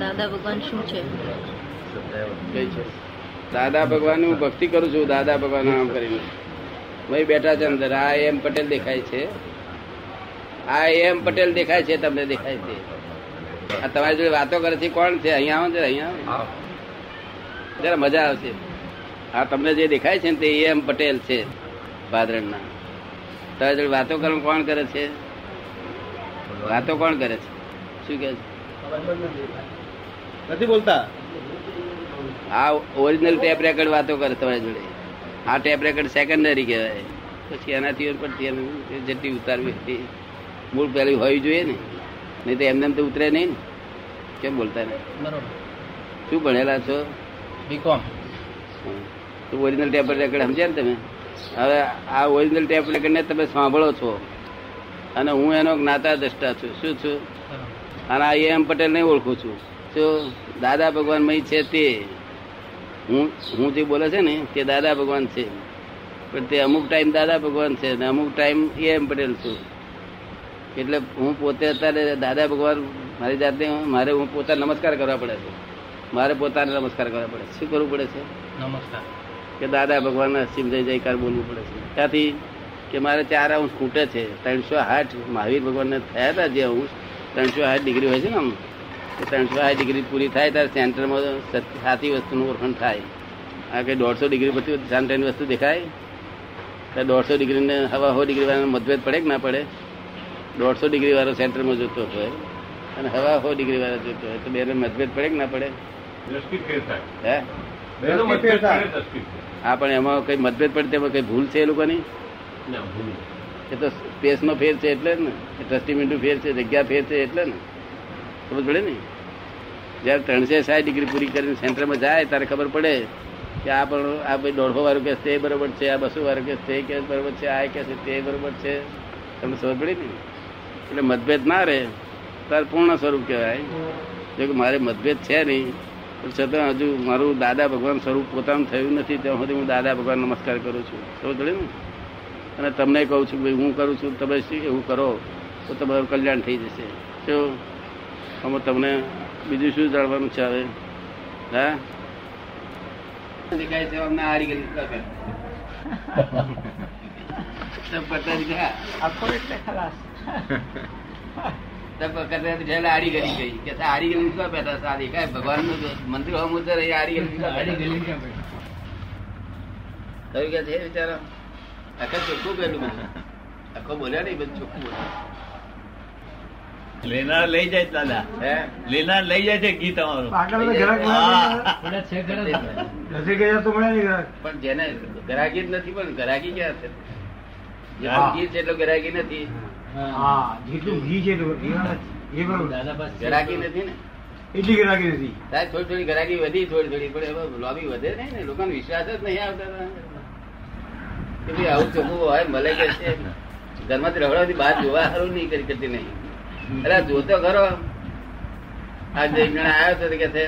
દાદા ભગવાન શું છે? દાદા ભગવાન હું ભક્તિ કરું છું દાદા ભગવાન નામ કરીને. ભાઈ બેઠા છે અંદર. આ એમ પટેલ દેખાય છે. આ એમ પટેલ દેખાય છે તમને દેખાય છે. આ તમારી જોડે વાતો કરે છે કોણ છે? અહીંયા આવો જરા અહીંયા આવો. જરા મજા આવશે. આ તમને જે દેખાય છે ને તે એમ પટેલ છે ભાદરણના તમારી જોડે વાતો કરવા કોણ કરે છે? વાતો કોણ કરે છે? શું કહે છે? નથી બોલતા? આ ઓરિજિનલ ટેપ રેકર્ડ વાતો કરે તમારી જોડે. આ ટેપ રેકર્ડ સેકન્ડરી કહેવાય. પછી એનાથી ઉપરથી એનું જેટલી ઉતારવી હતી મૂળ પહેલી હોવી જોઈએ ને. નહીં તો એમને એમ તો ઉતરે નહીં ને. કેમ બોલતા નહીં બરોબર. શું ભણેલા છો? બીકોમ તો ઓરિજિનલ ટેપ રેકર્ડ સમજ્યા ને તમે? હવે આ ઓરિજિનલ ટેપ રેકર્ડને તમે સાંભળો છો. અને હું એનો જ્ઞાતા દ્રષ્ટા છું. શું છું? અને આ એમ પટેલ ને ઓળખું છું. તો દાદા ભગવાન મય છે તે. હું હું જે બોલે છે ને તે દાદા ભગવાન છે. પણ તે અમુક ટાઈમ દાદા ભગવાન છે ને અમુક ટાઈમ એમ પટેલ છું. એટલે હું પોતે અત્યારે દાદા ભગવાન મારી જાતે મારે હું પોતા નમસ્કાર કરવા પડે છે. મારે પોતાને નમસ્કાર કરવા પડે શું કરવું પડે છે? નમસ્કાર. કે દાદા ભગવાન અસીમ જય જયકાર બોલવું પડે છે. ત્યાંથી કે મારે ચાર અંશ ખૂટે છે. ત્રણસો આઠ મહાવીર ભગવાનને થયા હતા જે અંશ ત્રણસો આઠ ડિગ્રી હોય છે ને આમ એ ત્રણસો આઠ ડિગ્રી પૂરી થાય ત્યારે સેન્ટરમાં સાચી વસ્તુનું ઓળખણ થાય. આ કે દોઢસો ડિગ્રી પછી સેન્ટરની વસ્તુ દેખાય તો દોઢસો ડિગ્રીને હવા સો ડિગ્રી વાળાનો મતભેદ પડે કે ના પડે? દોઢસો ડિગ્રી વાળો સેન્ટરમાં જોતો હોય અને હવા સો ડિગ્રી વાળો જોતો હોય તો બેનો મતભેદ પડે કે ના પડે? હે? બેનો મતભેદ થાય. હા પણ એમાં કઈ મતભેદ પડે તેમાં કઈ ભૂલ છે એ લોકોની? ભૂલ. એ તો સ્પેસ નો ફેર છે એટલે જ ને. ટ્રસ્ટીમેન્ટ ફેર છે, જગ્યા ફેર છે એટલે ને. ખબર પડે ને? જયારે ત્રણસો સાઠ ડિગ્રી પૂરી કરીને સેન્ટરમાં જાય, ત્યારે ખબર પડે કે આ પણ, આ ભાઈ દોઢસો વાળું કેસ તે બરોબર છે, આ બસો વાળું કેસ તે કે બરોબર છે, આ કેસ તે બરોબર છે. તમને ખબર પડી ને? એટલે મતભેદ ના રહે. તાર પૂર્ણ સ્વરૂપ કહેવાય. જો કે મારે મતભેદ છે નહીં, પણ છતાં હજુ મારું દાદા ભગવાન સ્વરૂપ પોતાનું થયું નથી, ત્યાં સુધી હું દાદા ભગવાન નમસ્કાર કરું છું. ખબર પડે ને? અને તમને કહું છું ભાઈ હું કરું છું તમે શું એવું કરો તો તમારું કલ્યાણ થઈ જશે. શું આમાં તમને બીજું શું જાણવાનું છે હવે? હા? ભગવાનનું મંદિર હોમ ઉતરે એ ગયેલી શું કે છે વિચારો? આખા ચોખ્ખું કહેલું બધું. આખો બોલ્યા નહીં બધું ચોખ્ખું બોલ્યા. લેનાર લઈ જાય દાદા. હે? લેનાર લઈ જાય છે ગીત અમારું આગળ તો ગ્રાહક મળે હા. નહીં. નથી ગયા તો મળે નહીં ગ્રાહક. પણ જેને ગરાગી જ નથી પણ ગરાગી ક્યાં છે. ઘી છે એટલો ગરાગી નથી. હા જેટલું ઘી છે એટલું નથી. એ બરોબર. ગરાગી નથી ને? એટલી ગ્રાહકી નથી. થોડી થોડી ગરાગી વધી થોડી થોડી પણ એમાં લોબી વધે નહીં ને? લોકોને વિશ્વાસ જ નહીં આવતા. કે આવું ચોખ્ખું હોય મળે કે છે. ઘરમાંથી રખડવાથી બહાર જોવા સારું નહીં કરી કરતી નહીં. અરે જોતો ખરો. આજે એક જણા આવ્યો હતો તો કે છે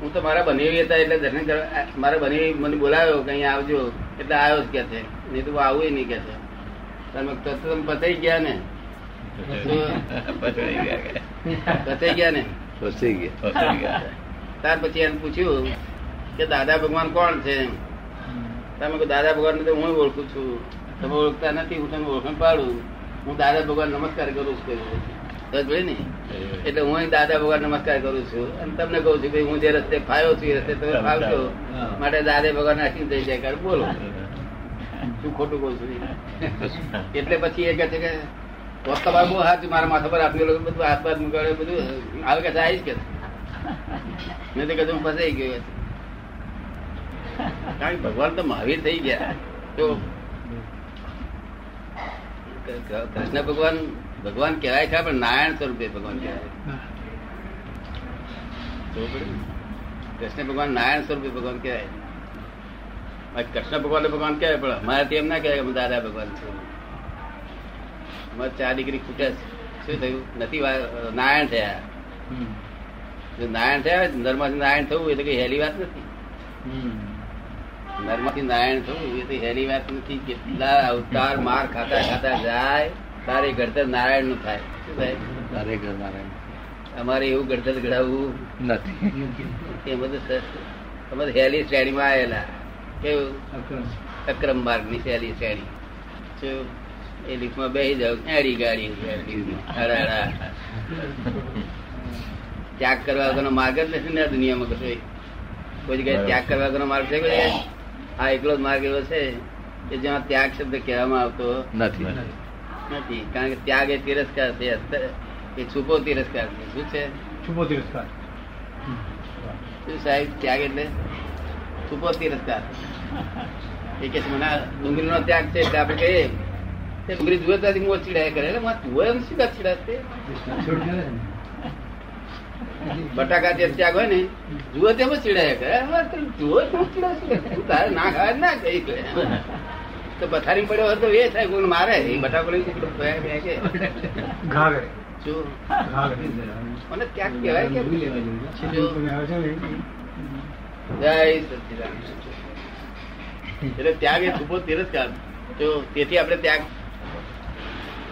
હું તો મારા બનેવી હતા એટલે દર્શન કરવા મારા બનેવી મને બોલાવ્યો કે અહીંયા આવજો. એટલે આવ્યો જ કે છે નહીં તો આવું નહીં કે છે તમે તમે પતાઈ ગયા ને. પતાઈ ગયા ને. પતાઈ ગયા. ત્યાર પછી એને પૂછ્યું કે દાદા ભગવાન કોણ છે? તમે દાદા ભગવાન તો હું ઓળખું છું. તમે ઓળખતા નથી હું તમને ઓળખાણ પાડું. હું દાદા ભગવાન નમસ્કાર કરું છું ને? એટલે હું દાદા ભગવાન નમસ્કાર કરું છું. અને તમને કહું છું કે હું જે રસ્તે ફાયો છું એ રસ્તે તમે ફાવશો માટે દાદા ભગવાન આખી થઈ જાય કારણ બોલો શું ખોટું કહું છું? એટલે પછી એ કહે છે કે તો બાબુ બહુ હાથ મારા માથા પર આપેલો બધું હાથ બાદ મુકાડે બધું આવે કે જ કે? નહીં તો કે હું ફસાઈ ગયો કારણ ભગવાન તો મહાવીર થઈ ગયા. તો કૃષ્ણ ભગવાન ભગવાન કહેવાય છે પણ નારાયણ સ્વરૂપે ભગવાન કહેવાય? કૃષ્ણ ભગવાન નારાયણ સ્વરૂપે ભગવાન કહેવાય કૃષ્ણ ભગવાન ભગવાન કહેવાય પણ અમારાથી એમ ના કહેવાય કે દાદા ભગવાન છે અમારે ચાર ડિગ્રી ખૂટે છે. શું થયું? નથી નારાયણ થયા. જો નારાયણ થયા નર્મદ નારાયણ થવું એટલે કઈ હેલી વાત નથી. નરમાંથી નારાયણ થયું એ તો હેલી વાત નથી. કેટલા અવતાર માર ખાતા ખાતા જાય તારે ઘડતર નારાયણનું થાય. શું થાય? તારે ઘર નારાયણ. અમારે એવું ઘડતર ઘડાવવું નથી. એ બધું અમારે હેલી શ્રેણીમાં આવેલા. કેવું? અક્રમ માર્ગની હેલી શ્રેણી. શું? એ લીફમાં બેસી જાવ એડી ગાડી. હડા. ત્યાગ કરવા માર્ગ જ નથી ને દુનિયામાં કશો કોઈ જગ્યાએ ત્યાગ કરવા માર્ગ છે કોઈ? આ એકલો જ માર્ગ એવો છે કે જ્યાં ત્યાગ શબ્દ કહેવામાં આવતો નથી. નથી. કારણ કે ત્યાગ એ તિરસ્કાર છે. અત્યારે એ છુપો તિરસ્કાર છે. શું છે? છુપો તિરસ્કાર. શું સાહેબ ત્યાગ એટલે? છુપો તિરસ્કાર. એ કે મને આ ડુંગળીનો ત્યાગ છે એટલે આપણે કહીએ. તે ડુંગળી જુએ ત્યાંથી મોં કરે. એટલે તું એમ શું ચીડાશે? બટાકા જે ત્યાગ હોય ને જુઓ તેમ ચીડાય કરે. તું તારે ના ખાવા ના કઈ કહે. તો. પથારી પડ્યો હોય તો એ થાય કોઈને મારે. એ બટાકો લઈ ટુકડો ફે- ફેંકે. ઘા કરે શું ઘા કરે મને ત્યાગ કહેવાય કે છેલ્લે તમે આવે છે ને. જય સચિદાન એટલે ત્યાગ એ છુપો તિરસ્કાર જો તેથી આપણે ત્યાગ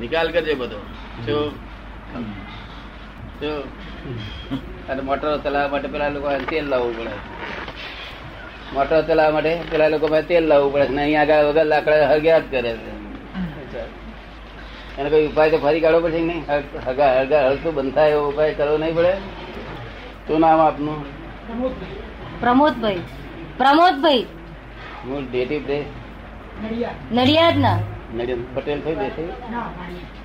નિકાલ કરજો બધો. જો. જો. અને મોટરો ચલાવવા માટે પેલા લોકો તેલ લાવવું પડે. મોટરો ચલાવવા માટે પેલા લોકો તેલ લાવવું પડે ને અહીંયા આગળ વગર લાકડા હળગ્યા જ કરે છે. એને કોઈ ઉપાય તો ફરી કાઢવો પડશે નહીં? હગા હળગા હળતું બંધ થાય એવો ઉપાય કરવો નહીં પડે? શું નામ આપનું? પ્રમોદભાઈ. પ્રમોદભાઈ. હું ડેટી પ્લેસ નડિયાદ ના નડિયાદ. પટેલ થઈ દેશે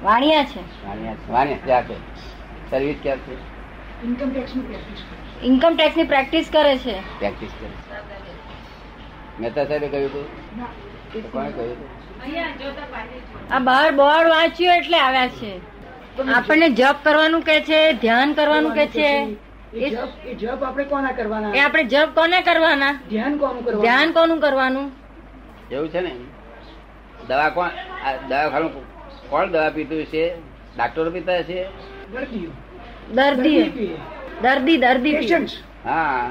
વાણિયા છે. વાણિયા વાણિયા ક્યાં છે. સર્વિસ ક્યાં છે? ઇન્કમ ટેક્સની પ્રેક્ટિસ કરે છે. પ્રેક્ટિસ કરે મહેતા સાહેબે કહ્યું હતું? કોણે કહ્યું હતું? આ બહાર બોર્ડ વાંચ્યું એટલે આવ્યા છે. આપણને જપ કરવાનું કે છે ધ્યાન કરવાનું કે છે? એ જપ આપણે કોના કરવાના? એ આપણે જપ કોને કરવાના? ધ્યાન કોનું કરવાનું? ધ્યાન કોનું કરવાનું? એવું છે ને? દવા કોણ આ દવાખાનું કોણ દવા પીતું છે ડાક્ટરો પીતા છે દર્દીઓ. દર્દી. દર્દી. દર્દી પેશન્ટ હા.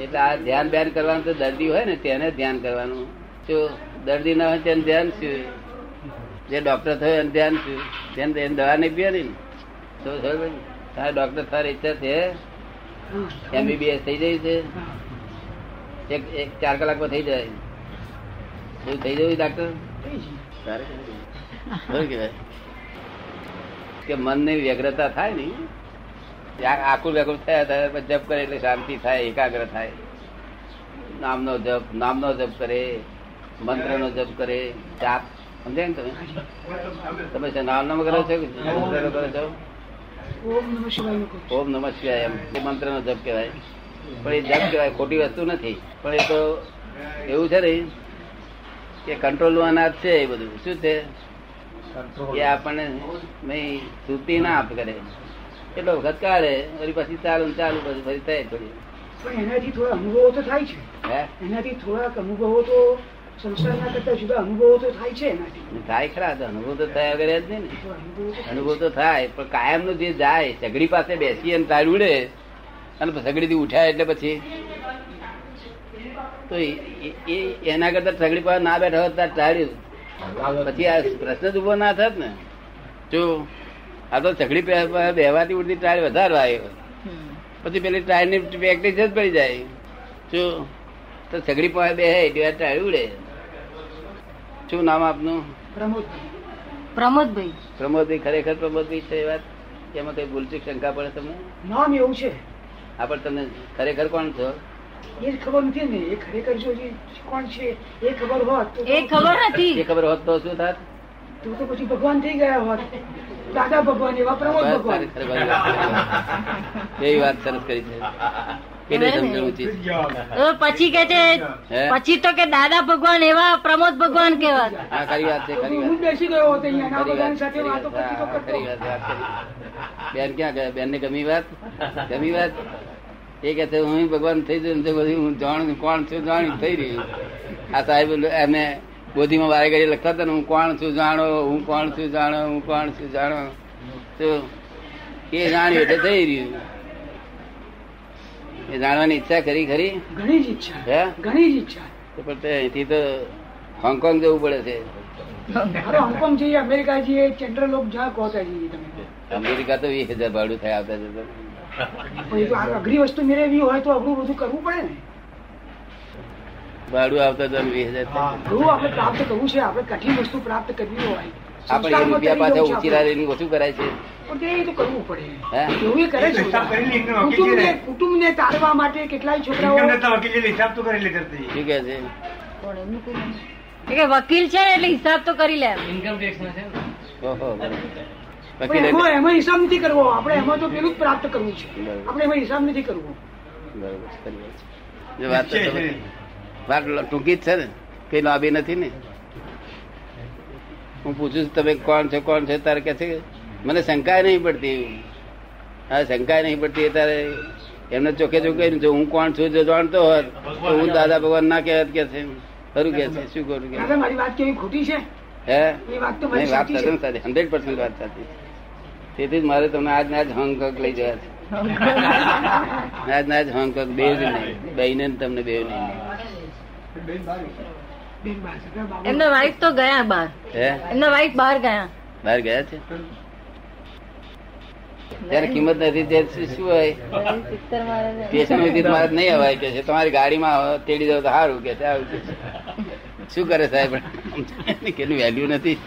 એટલે આ ધ્યાન ધ્યાન કરવાનું તો દર્દી હોય ને તેને ધ્યાન કરવાનું. જો દર્દી ના હોય તેને ધ્યાન શું? જે ડોક્ટર થયો એને ધ્યાન શું? તેને તેને દવા નહીં પીવાની ને. તો તારે ડોક્ટર તારી ઈચ્છા છે? એમબીબીએસ થઈ જાય છે? એક એક ચાર કલાકમાં થઈ જાય. એવું થઈ જવું ડોક્ટર સારું શું કહેવાય? કે મનની વ્યગ્રતા થાય ને ત્યાં આકુલ વ્યાકુલ થયા ત્યારે જપ કરે એટલે શાંતિ થાય એકાગ્ર થાય. નામનો જપ નામનો જપ કરે મંત્રનો જપ કરે જાપ. સમજાય ને તમે? તમે નામ નામ કરો છો કરો છો? ઓમ નમઃ શિવાય એમ. એ મંત્રનો જપ કહેવાય. પણ એ જપ કહેવાય ખોટી વસ્તુ નથી. પણ એ તો એવું છે ને કે કંટ્રોલનું અનાજ છે એ બધું. શું છે? એ આપણને નહીં શ્રુતિ ના આપ કરે. એટલો વખત કાઢે વળી પછી ચાલુ ચાલુ પછી ફરી થાય થોડી. પણ એનાથી થોડા અનુભવો તો થાય છે. એનાથી થોડાક અનુભવો તો સંસારના કરતા જુદા અનુભવો તો થાય છે એનાથી. થાય ખરા તો અનુભવ તો થયા વગર જ નહીં ને. અનુભવો તો થાય પણ કાયમનું જે જાય સગડી પાસે બેસી અને તાર ઉડે અને સગડી થી ઉઠાય એટલે પછી તો એ- એના કરતા સગડી પાસે ના બેઠા હોત તાર ટાળ્યું પછી આ પ્રશ્ન જ ઊભો ના થાત ને? જો આ તો સગડી પાસે બેવાથી ઉડતી ટાયર વધારે આવ્યો પછી પેલી ટાયરની પ્રેક્ટિસ જ પડી જાય. જો તો સગડી પાસે બે એટલે ટાયર ઉડે. શું નામ આપનું? પ્રમોદ પ્રમોદભાઈ. પ્રમોદભાઈ ખરેખર પ્રમોદભાઈ છે એ વાત? એમાં કઈ ભૂલચૂક શંકા પડે તમને? નામ એવું છે. આપણે તમે તમને ખરેખર કોણ છો? એ ખબર નથી ને એ ખરેખર જો કોણ છે એ ખબર હોત એ ખબર નથી એ ખબર હોત તો શું થાત? તો તો પછી ભગવાન થઈ ગયા હોત. દાદા ભગવાન એવા પ્રમોદ ભગવાન. એવી વાત સરસ કરી છે? પછી કે છે પછી તો કે દાદા ભગવાન એવા પ્રમોદ ભગવાન કેવા હા ખરી વાત છે ખરી વાત. બેસી ગયો હતો અહીંયા સાથે વાતો. કરતી. બેન ક્યાં ગયા? બેન ને ગમી વાત? ગમી વાત? એ કે છે હું ભગવાન થઈ જઉં તો બધું હું જાણું કોણ છું જાણ્યું થઈ રહ્યું આ સાહેબ એમને બોધીમાં વારે ઘડી લખતા હતા ને હું કોણ છું જાણો હું કોણ છું જાણો હું કોણ છું જાણો. તો એ જાણ્યું એટલે થઈ રહ્યું. એ જાણવાની ઈચ્છા કરી ખરી? ઘણી જ ઈચ્છા. હે? ઘણી જ ઈચ્છા. પણ તે અહીંથી તો હોંગકોંગ જવું પડે છે. હોંગકોંગ જઈએ અમેરિકા જઈએ ચંદ્રલોક જ્યાં ત્યાં જઈએ તમે. અમેરિકા તો વીસ હજાર ભાડું થાય આવતા જતા. અઘરી વસ્તુ મેળવવી હોય તો અઘરું બધું કરવું પડે ને. ભાડું આવતા જતા વીસ હજાર. આપણે પ્રાપ્ત કરવું છે આપણે કઠિન વસ્તુ પ્રાપ્ત કરવી હોય. આપણે રૂપિયા પાછા ઉચીરા લઈને ઓછું કરાય છે. પણ તો કરવું પડે. એવું કરે છે. હિસાબ કરી વકીલ કુટુંબને છે. કુટુંબને તારવા માટે કેટલાય છોકરાઓ ઇન્કમ હિસાબ તો કરી લે કરતી. શું કે છે? એ કે વકીલ છે એટલે હિસાબ તો કરી લે. ઓહો, બરાબર. પણ વકીલે એમાં એમાં હિસાબ નથી કરવો. આપણે એમાં તો પેલું જ પ્રાપ્ત કરવું છે. આપણે એમાં હિસાબ નથી કરવો. બરાબર, વાત. ટૂંકી જ છે ને? કઈ લાભી નથી ને? હું પૂછું છું તમે કોણ છો કોણ છે? તારે કે છે મને શંકા નહીં પડતી હા શંકા નહીં પડતી એ તારે એમને ચોખ્ખે ચોખ્ખે જો હું કોણ છું જો જાણતો હોત તો હું દાદા ભગવાન ના કહેત કે છે. ખરું કે છે? શું કરું કે મારી વાત કેવી ખોટી છે? હે? એ વાત તો મારી પર્સન્ટ વાત સાચી છે. તેથી જ મારે તમને આજ ના જ હોંગકોંગ લઈ જવા છે. આજ ના જ હોંગકોંગ બે જ નહીં બહેને તમને બે નહીં. એમના વાઈફ તો ગયા બહાર એમના વાઈફ બહાર ગયા. બહાર ગયા છે? ત્યારે કિંમત નથી ત્યારે શું હોય. સ્ટેશન સુધી મારે નહીં અવાય કે છે. તમારી ગાડીમાં તેડી જાવ તો સારું કે છે આવું કે શું કરે સાહેબ? કે વેલ્યુ નથી.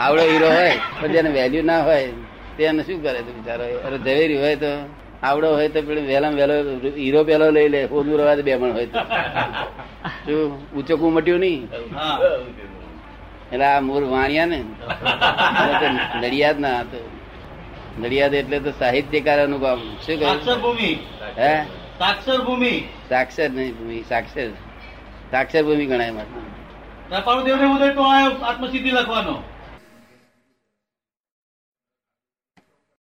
આવડો હીરો હોય પણ જેને વેલ્યુ ના હોય તેને શું કરે છે બિચારો? અરે ઝવેરી હોય તો આવડો હોય તો પેલું વહેલા વહેલો હીરો પેલો લઈ લે ઓનું રવા બે મણ હોય તો. શું? ઉચકવું મટ્યું નહીં? એટલે આ મૂળ વાણિયા ને. તો નડિયાદ ના હતો. નડિયાદ એટલે તો સાહિત્યકારોનું ગામ. શું સાક્ષર કહ્યું? ભૂમિ હે? સાક્ષર ભૂમિ સાક્ષર નહીં ભૂમિ સાક્ષર. સાક્ષર ભૂમિ ગણાય માટે કૃપાળુ દેવને ઉદય તો આત્મસિદ્ધિ લખવાનો.